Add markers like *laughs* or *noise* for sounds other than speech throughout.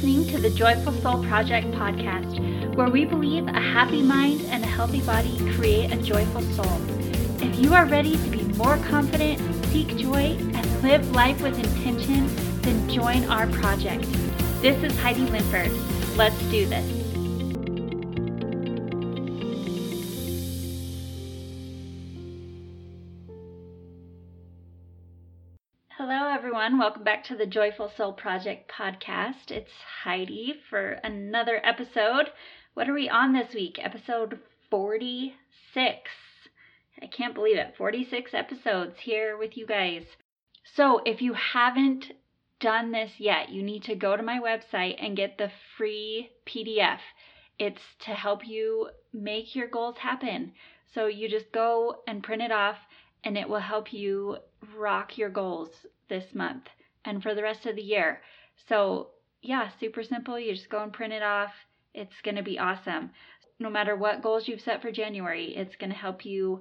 listening to the Joyful Soul Project podcast, where we believe a happy mind and a healthy body create a joyful soul. If you are ready to be more confident, seek joy, and live life with intention, then join our project. This is Heidi Linford. Let's do this. Welcome back to the Joyful Soul Project podcast. It's Heidi for another episode. What are we on this week? Episode 46. I can't believe it. 46 episodes here with you guys. So, if you haven't done this yet, you need to go to my website and get the free PDF. It's to help you make your goals happen. So, you just go and print it off and it will help you rock your goals this month and for the rest of the year. So, yeah, super simple. You just go and print it off. It's going to be awesome. No matter what goals you've set for January, it's going to help you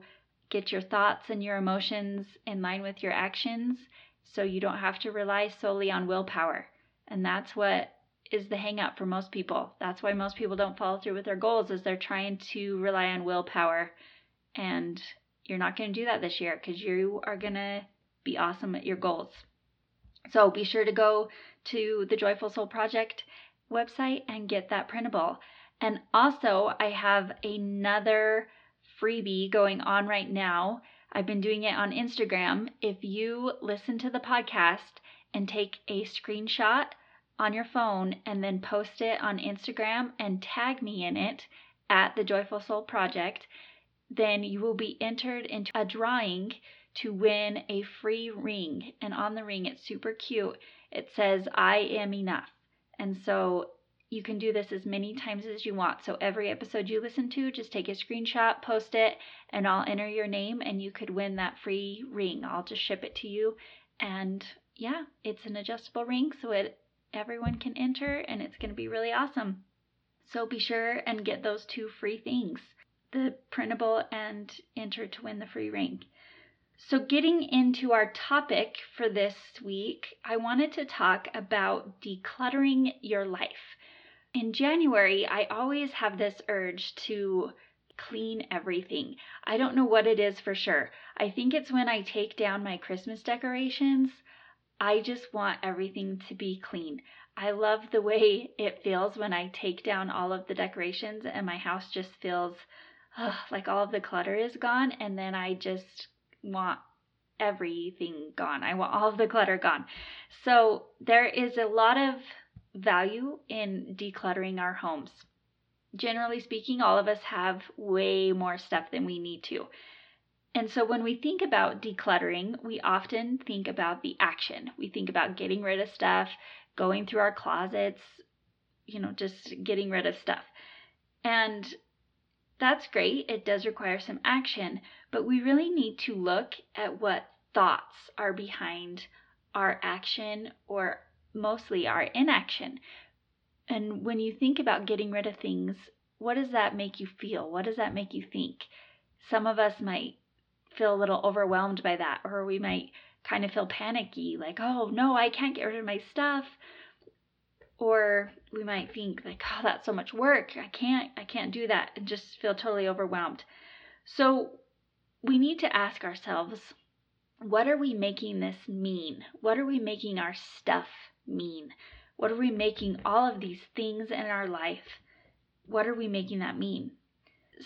get your thoughts and your emotions in line with your actions so you don't have to rely solely on willpower. And that's what is the hangup for most people. That's why most people don't follow through with their goals is they're trying to rely on willpower and you're not going to do that this year because you are going to be awesome at your goals. So be sure to go to the Joyful Soul Project website and get that printable. And also, I have another freebie going on right now. I've been doing it on Instagram. If you listen to the podcast and take a screenshot on your phone and then post it on Instagram and tag me in it at the Joyful Soul Project, then you will be entered into a drawing to win a free ring. And on the ring, it's super cute. It says, I am enough. And so you can do this as many times as you want. So every episode you listen to, just take a screenshot, post it, and I'll enter your name and you could win that free ring. I'll just ship it to you. And yeah, it's an adjustable ring so it everyone can enter and it's going to be really awesome. So be sure and get those two free things the printable and enter to win the free ring. So, getting into our topic for this week, I wanted to talk about decluttering your life. In January, I always have this urge to clean everything. I don't know what it is for sure. I think it's when I take down my Christmas decorations. I just want everything to be clean. I love the way it feels when I take down all of the decorations and my house just feels like all of the clutter is gone and then I just want everything gone. I want all of the clutter gone. So there is a lot of value in decluttering our homes. Generally speaking, all of us have way more stuff than we need to. And so when we think about decluttering, we often think about the action. We think about getting rid of stuff, going through our closets, you know, just getting rid of stuff. And that's great. It does require some action, but we really need to look at what thoughts are behind our action or mostly our inaction. And when you think about getting rid of things, what does that make you feel? What does that make you think? Some of us might feel a little overwhelmed by that, or we might kind of feel panicky, like, oh no, I can't get rid of my stuff. Or we might think like, oh, that's so much work. I can't, I can't do that, and just feel totally overwhelmed. So we need to ask ourselves, what are we making this mean? What are we making our stuff mean? What are we making all of these things in our life? What are we making that mean?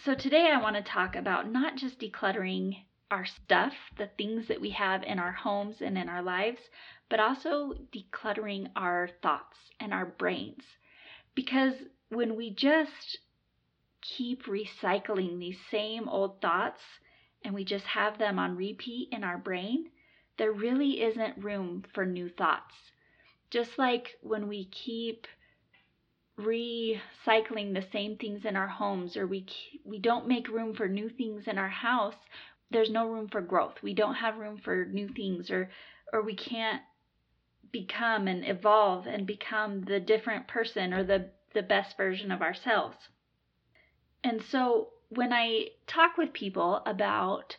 So today I want to talk about not just decluttering our stuff, the things that we have in our homes and in our lives, but also decluttering our thoughts and our brains. Because when we just keep recycling these same old thoughts and we just have them on repeat in our brain, there really isn't room for new thoughts. Just like when we keep recycling the same things in our homes or we we don't make room for new things in our house, there's no room for growth. We don't have room for new things or or we can't become and evolve and become the different person or the the best version of ourselves. And so when I talk with people about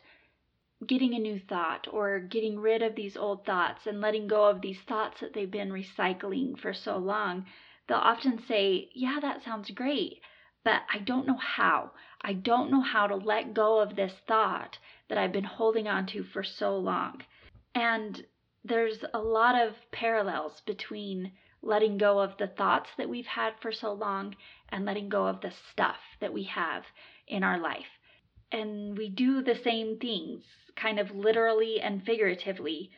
getting a new thought or getting rid of these old thoughts and letting go of these thoughts that they've been recycling for so long, they'll often say, Yeah, that sounds great, but I don't know how. I don't know how to let go of this thought that I've been holding on to for so long. And there's a lot of parallels between letting go of the thoughts that we've had for so long and letting go of the stuff that we have in our life. And we do the same things, kind of literally and figuratively,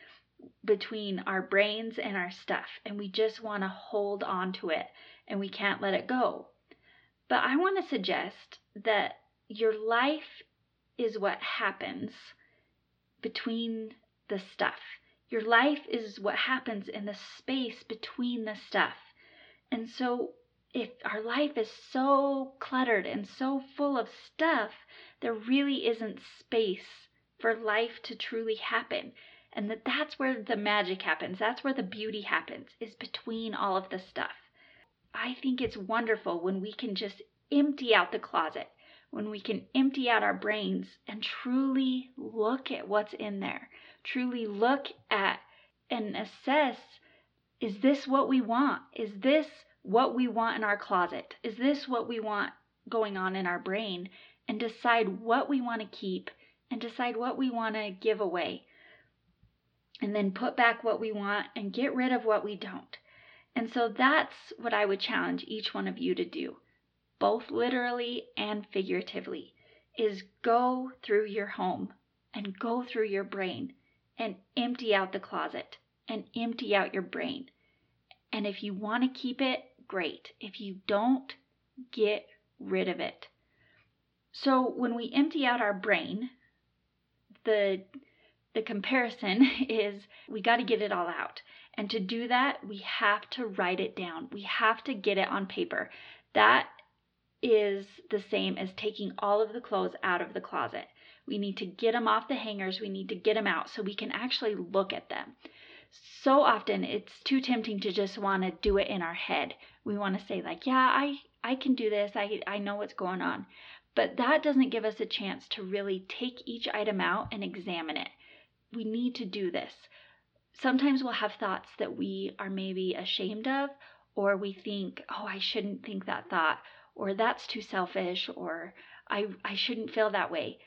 between our brains and our stuff. And we just want to hold on to it and we can't let it go. But I want to suggest that your life is what happens between the stuff. Your life is what happens in the space between the stuff. And so, if our life is so cluttered and so full of stuff, there really isn't space for life to truly happen. And that that's where the magic happens. That's where the beauty happens, is between all of the stuff. I think it's wonderful when we can just empty out the closet, when we can empty out our brains and truly look at what's in there truly look at and assess is this what we want? Is this what we want in our closet? Is this what we want going on in our brain? And decide what we want to keep and decide what we want to give away. And then put back what we want and get rid of what we don't. And so that's what I would challenge each one of you to do, both literally and figuratively, is go through your home and go through your brain and empty out the closet and empty out your brain. And if you want to keep it, great. If you don't, get rid of it. So when we empty out our brain, the the comparison *laughs* is we got to get it all out. And to do that, we have to write it down. We have to get it on paper. That is the same as taking all of the clothes out of the closet. We need to get them off the hangers. We need to get them out so we can actually look at them. So often it's too tempting to just want to do it in our head. We want to say like, yeah, I I can do this. I I know what's going on. But that doesn't give us a chance to really take each item out and examine it. We need to do this. Sometimes we'll have thoughts that we are maybe ashamed of or we think, "Oh, I shouldn't think that thought," or "That's too selfish," or "I I shouldn't feel that way."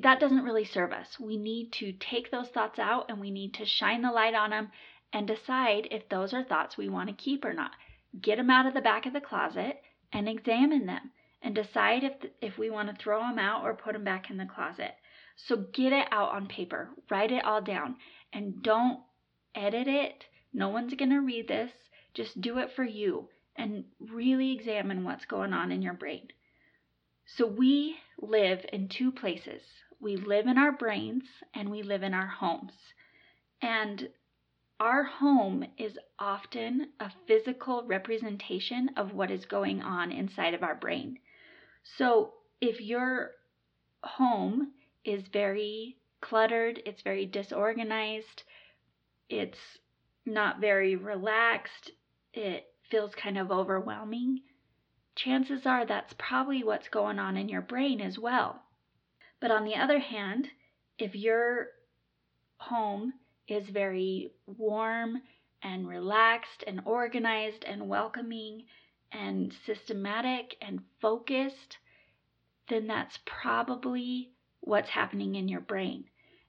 that doesn't really serve us. We need to take those thoughts out and we need to shine the light on them and decide if those are thoughts we want to keep or not. Get them out of the back of the closet and examine them and decide if if we want to throw them out or put them back in the closet. So get it out on paper, write it all down and don't edit it. No one's going to read this. Just do it for you and really examine what's going on in your brain. So we live in two places we live in our brains and we live in our homes. And our home is often a physical representation of what is going on inside of our brain. So if your home is very cluttered, it's very disorganized, it's not very relaxed, it feels kind of overwhelming, chances are that's probably what's going on in your brain as well. But on the other hand, if your home is very warm and relaxed and organized and welcoming and systematic and focused, then that's probably what's happening in your brain.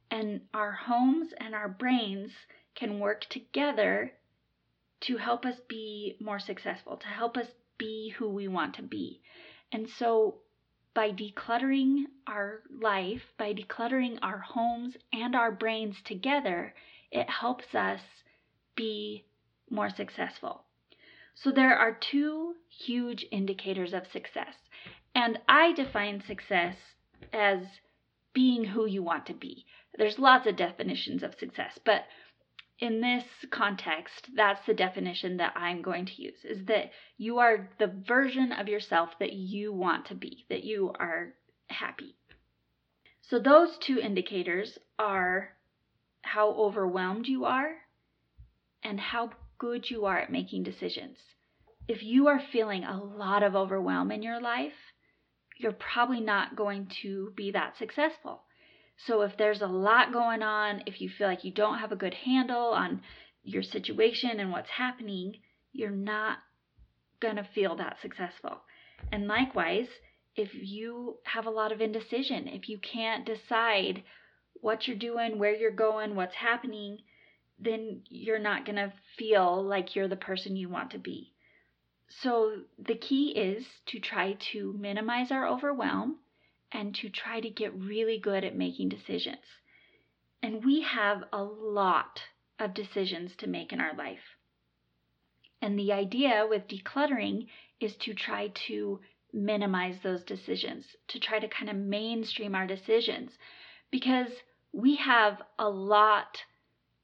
And our homes and our brains can work together to help us be more successful, to help us be who we want to be. And so by decluttering our life, by decluttering our homes and our brains together, it helps us be more successful. So there are two huge indicators of success. And I define success as being who you want to be. There's lots of definitions of success, but in this context, that's the definition that I'm going to use is that you are the version of yourself that you want to be, that you are happy. So, those two indicators are how overwhelmed you are and how good you are at making decisions. If you are feeling a lot of overwhelm in your life, you're probably not going to be that successful. So if there's a lot going on, if you feel like you don't have a good handle on your situation and what's happening, you're not going to feel that successful. And likewise, if you have a lot of indecision, if you can't decide what you're doing, where you're going, what's happening, then you're not going to feel like you're the person you want to be. So, the key is to try to minimize our overwhelm and to try to get really good at making decisions. And we have a lot of decisions to make in our life. And the idea with decluttering is to try to minimize those decisions, to try to kind of mainstream our decisions, because we have a lot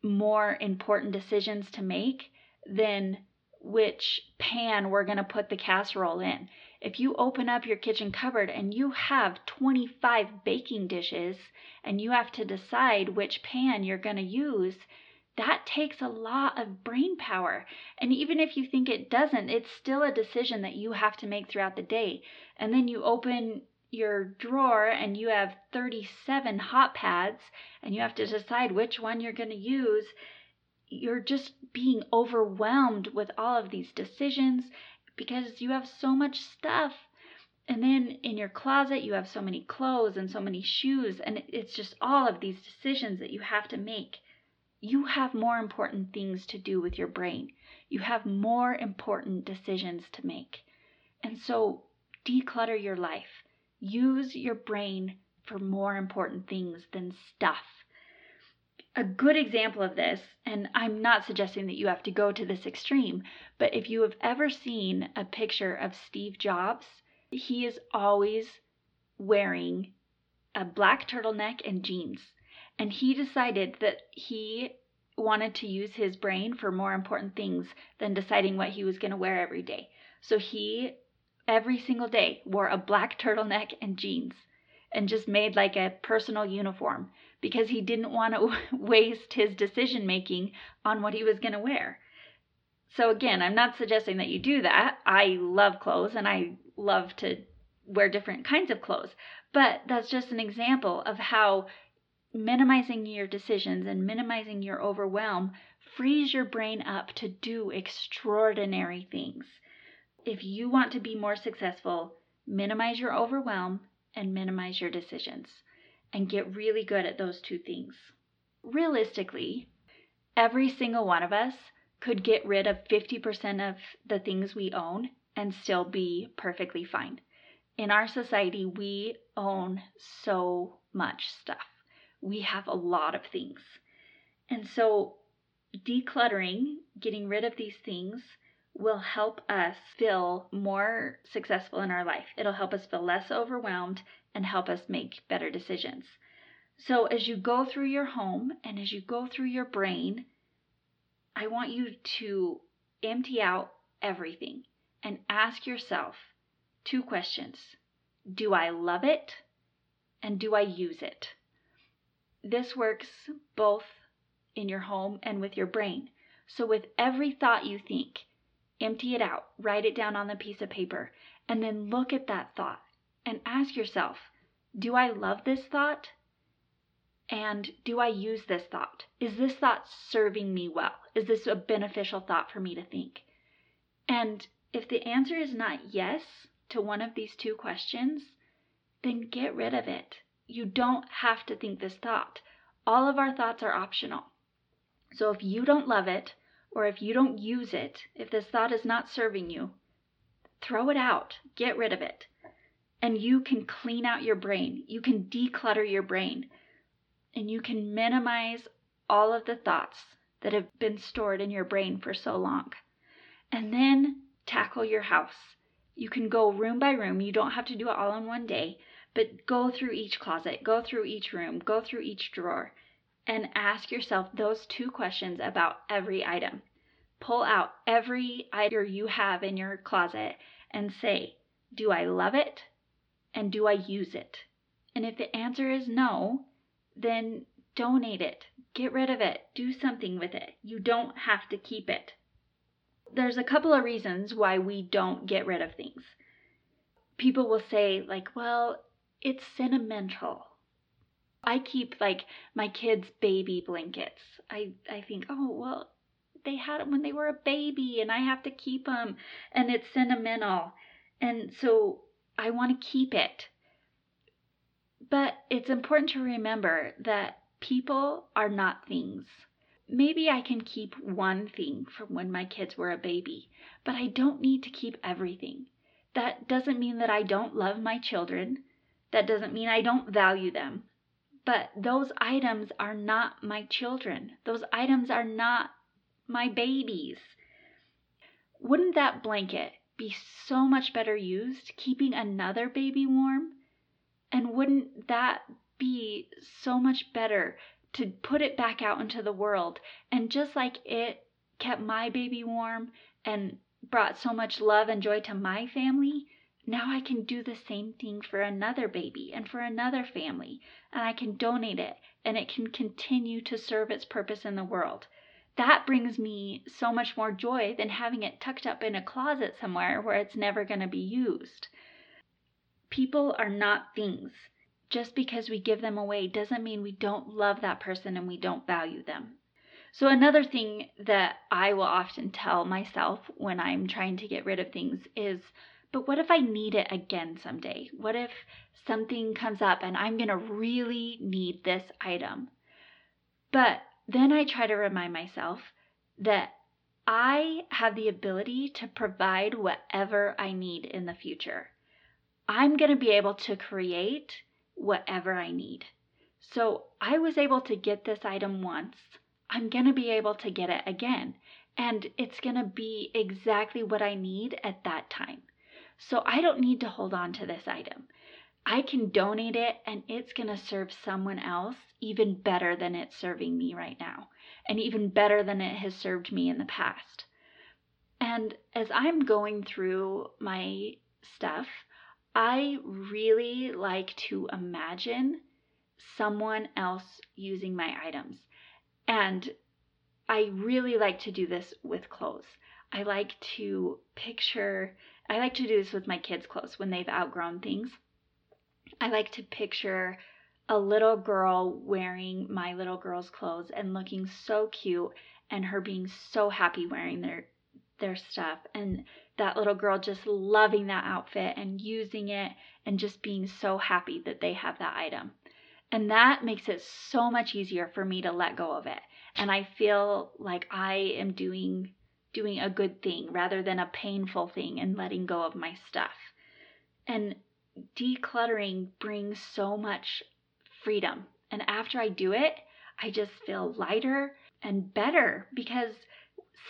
more important decisions to make than which pan we're going to put the casserole in. If you open up your kitchen cupboard and you have 25 baking dishes and you have to decide which pan you're going to use, that takes a lot of brain power. And even if you think it doesn't, it's still a decision that you have to make throughout the day. And then you open your drawer and you have 37 hot pads and you have to decide which one you're going to use, you're just being overwhelmed with all of these decisions because you have so much stuff. And then in your closet, you have so many clothes and so many shoes, and it's just all of these decisions that you have to make. You have more important things to do with your brain. You have more important decisions to make. And so declutter your life. Use your brain for more important things than stuff. A good example of this, and I'm not suggesting that you have to go to this extreme, but if you have ever seen a picture of Steve Jobs, he is always wearing a black turtleneck and jeans. And he decided that he wanted to use his brain for more important things than deciding what he was going to wear every day. So he every single day wore a black turtleneck and jeans and just made like a personal uniform because he didn't want to *laughs* waste his decision making on what he was going to wear. So again, I'm not suggesting that you do that. I love clothes and I love to wear different kinds of clothes, but that's just an example of how minimizing your decisions and minimizing your overwhelm frees your brain up to do extraordinary things if you want to be more successful, minimize your overwhelm and minimize your decisions and get really good at those two things. Realistically, every single one of us could get rid of 50% of the things we own and still be perfectly fine. In our society, we own so much stuff. We have a lot of things. And so, decluttering, getting rid of these things, will help us feel more successful in our life. It'll help us feel less overwhelmed and help us make better decisions. So, as you go through your home and as you go through your brain, I want you to empty out everything and ask yourself two questions Do I love it? And do I use it? This works both in your home and with your brain. So, with every thought you think, Empty it out, write it down on the piece of paper, and then look at that thought and ask yourself Do I love this thought? And do I use this thought? Is this thought serving me well? Is this a beneficial thought for me to think? And if the answer is not yes to one of these two questions, then get rid of it. You don't have to think this thought. All of our thoughts are optional. So if you don't love it, or if you don't use it, if this thought is not serving you, throw it out, get rid of it. And you can clean out your brain, you can declutter your brain, and you can minimize all of the thoughts that have been stored in your brain for so long. And then tackle your house. You can go room by room, you don't have to do it all in one day, but go through each closet, go through each room, go through each drawer and ask yourself those two questions about every item. Pull out every item you have in your closet and say, Do I love it? And do I use it? And if the answer is no, then donate it, get rid of it, do something with it. You don't have to keep it. There's a couple of reasons why we don't get rid of things. People will say, like, well, it's sentimental I keep like my kids' baby blankets. I, I think, oh, well, they had them when they were a baby and I have to keep them and it's sentimental. And so I want to keep it. But it's important to remember that people are not things. Maybe I can keep one thing from when my kids were a baby, but I don't need to keep everything. That doesn't mean that I don't love my children. That doesn't mean I don't value them. But those items are not my children. Those items are not my babies. Wouldn't that blanket be so much better used keeping another baby warm? And wouldn't that be so much better to put it back out into the world? And just like it kept my baby warm and brought so much love and joy to my family, now I can do the same thing for another baby and for another family, and I can donate it and it can continue to serve its purpose in the world. That brings me so much more joy than having it tucked up in a closet somewhere where it's never going to be used. People are not things. Just because we give them away doesn't mean we don't love that person and we don't value them. So, another thing that I will often tell myself when I'm trying to get rid of things is, but what if I need it again someday? What if something comes up and I'm going to really need this item? But then I try to remind myself that I have the ability to provide whatever I need in the future. I'm going to be able to create whatever I need. So I was able to get this item once. I'm going to be able to get it again. And it's going to be exactly what I need at that time. So I don't need to hold on to this item. I can donate it and it's going to serve someone else even better than it's serving me right now, and even better than it has served me in the past. And as I'm going through my stuff, I really like to imagine someone else using my items. And I really like to do this with clothes. I like to picture, I like to do this with my kids' clothes when they've outgrown things. I like to picture a little girl wearing my little girl's clothes and looking so cute and her being so happy wearing their their stuff and that little girl just loving that outfit and using it and just being so happy that they have that item. And that makes it so much easier for me to let go of it. And I feel like I am doing doing a good thing rather than a painful thing and letting go of my stuff. And decluttering brings so much freedom. And after I do it, I just feel lighter and better because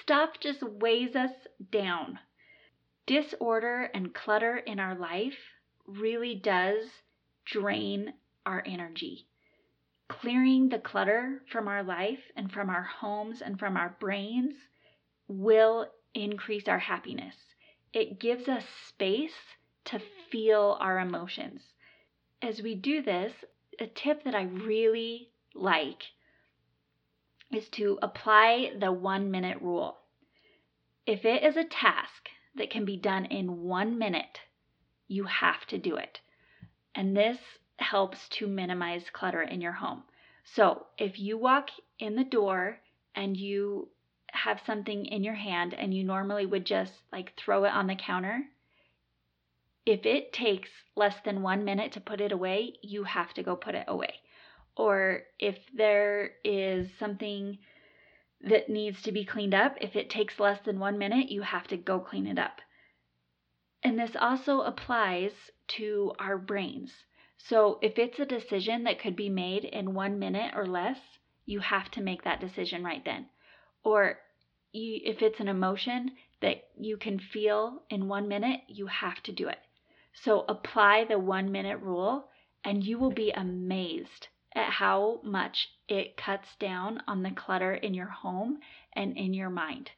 stuff just weighs us down. Disorder and clutter in our life really does drain our energy. Clearing the clutter from our life and from our homes and from our brains will increase our happiness. It gives us space to feel our emotions. As we do this, a tip that I really like is to apply the one minute rule. If it is a task that can be done in one minute, you have to do it. And this helps to minimize clutter in your home. So if you walk in the door and you have something in your hand and you normally would just like throw it on the counter, if it takes less than one minute to put it away, you have to go put it away. Or if there is something that needs to be cleaned up, if it takes less than one minute, you have to go clean it up. And this also applies to our brains. So if it's a decision that could be made in one minute or less, you have to make that decision right then. Or you, if it's an emotion that you can feel in one minute, you have to do it. So apply the one minute rule, and you will be amazed at how much it cuts down on the clutter in your home and in your mind.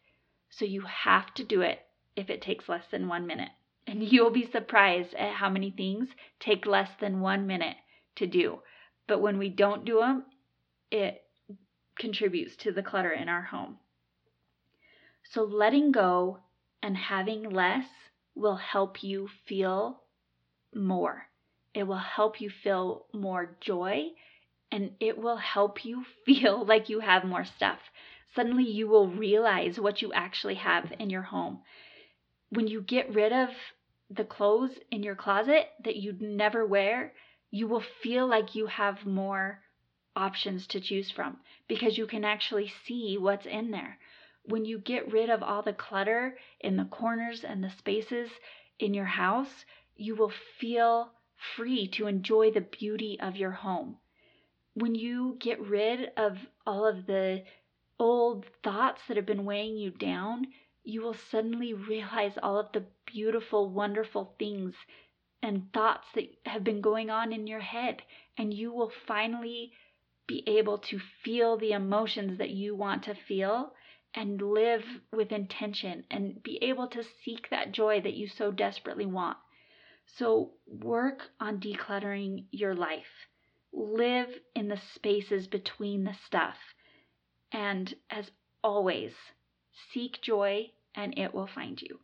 So you have to do it if it takes less than one minute. And *laughs* you'll be surprised at how many things take less than one minute to do. But when we don't do them, it contributes to the clutter in our home. So letting go and having less will help you feel more. It will help you feel more joy and it will help you *laughs* feel like you have more stuff. Suddenly, you will realize what you actually have in your home. When you get rid of the clothes in your closet that you'd never wear, you will feel like you have more options to choose from because you can actually see what's in there. When you get rid of all the clutter in the corners and the spaces in your house, you will feel free to enjoy the beauty of your home. When you get rid of all of the old thoughts that have been weighing you down, you will suddenly realize all of the beautiful, wonderful things and thoughts that have been going on in your head, and you will finally be able to feel the emotions that you want to feel and live with intention and be able to seek that joy that you so desperately want. So, work on decluttering your life. Live in the spaces between the stuff. And as always, seek joy and it will find you.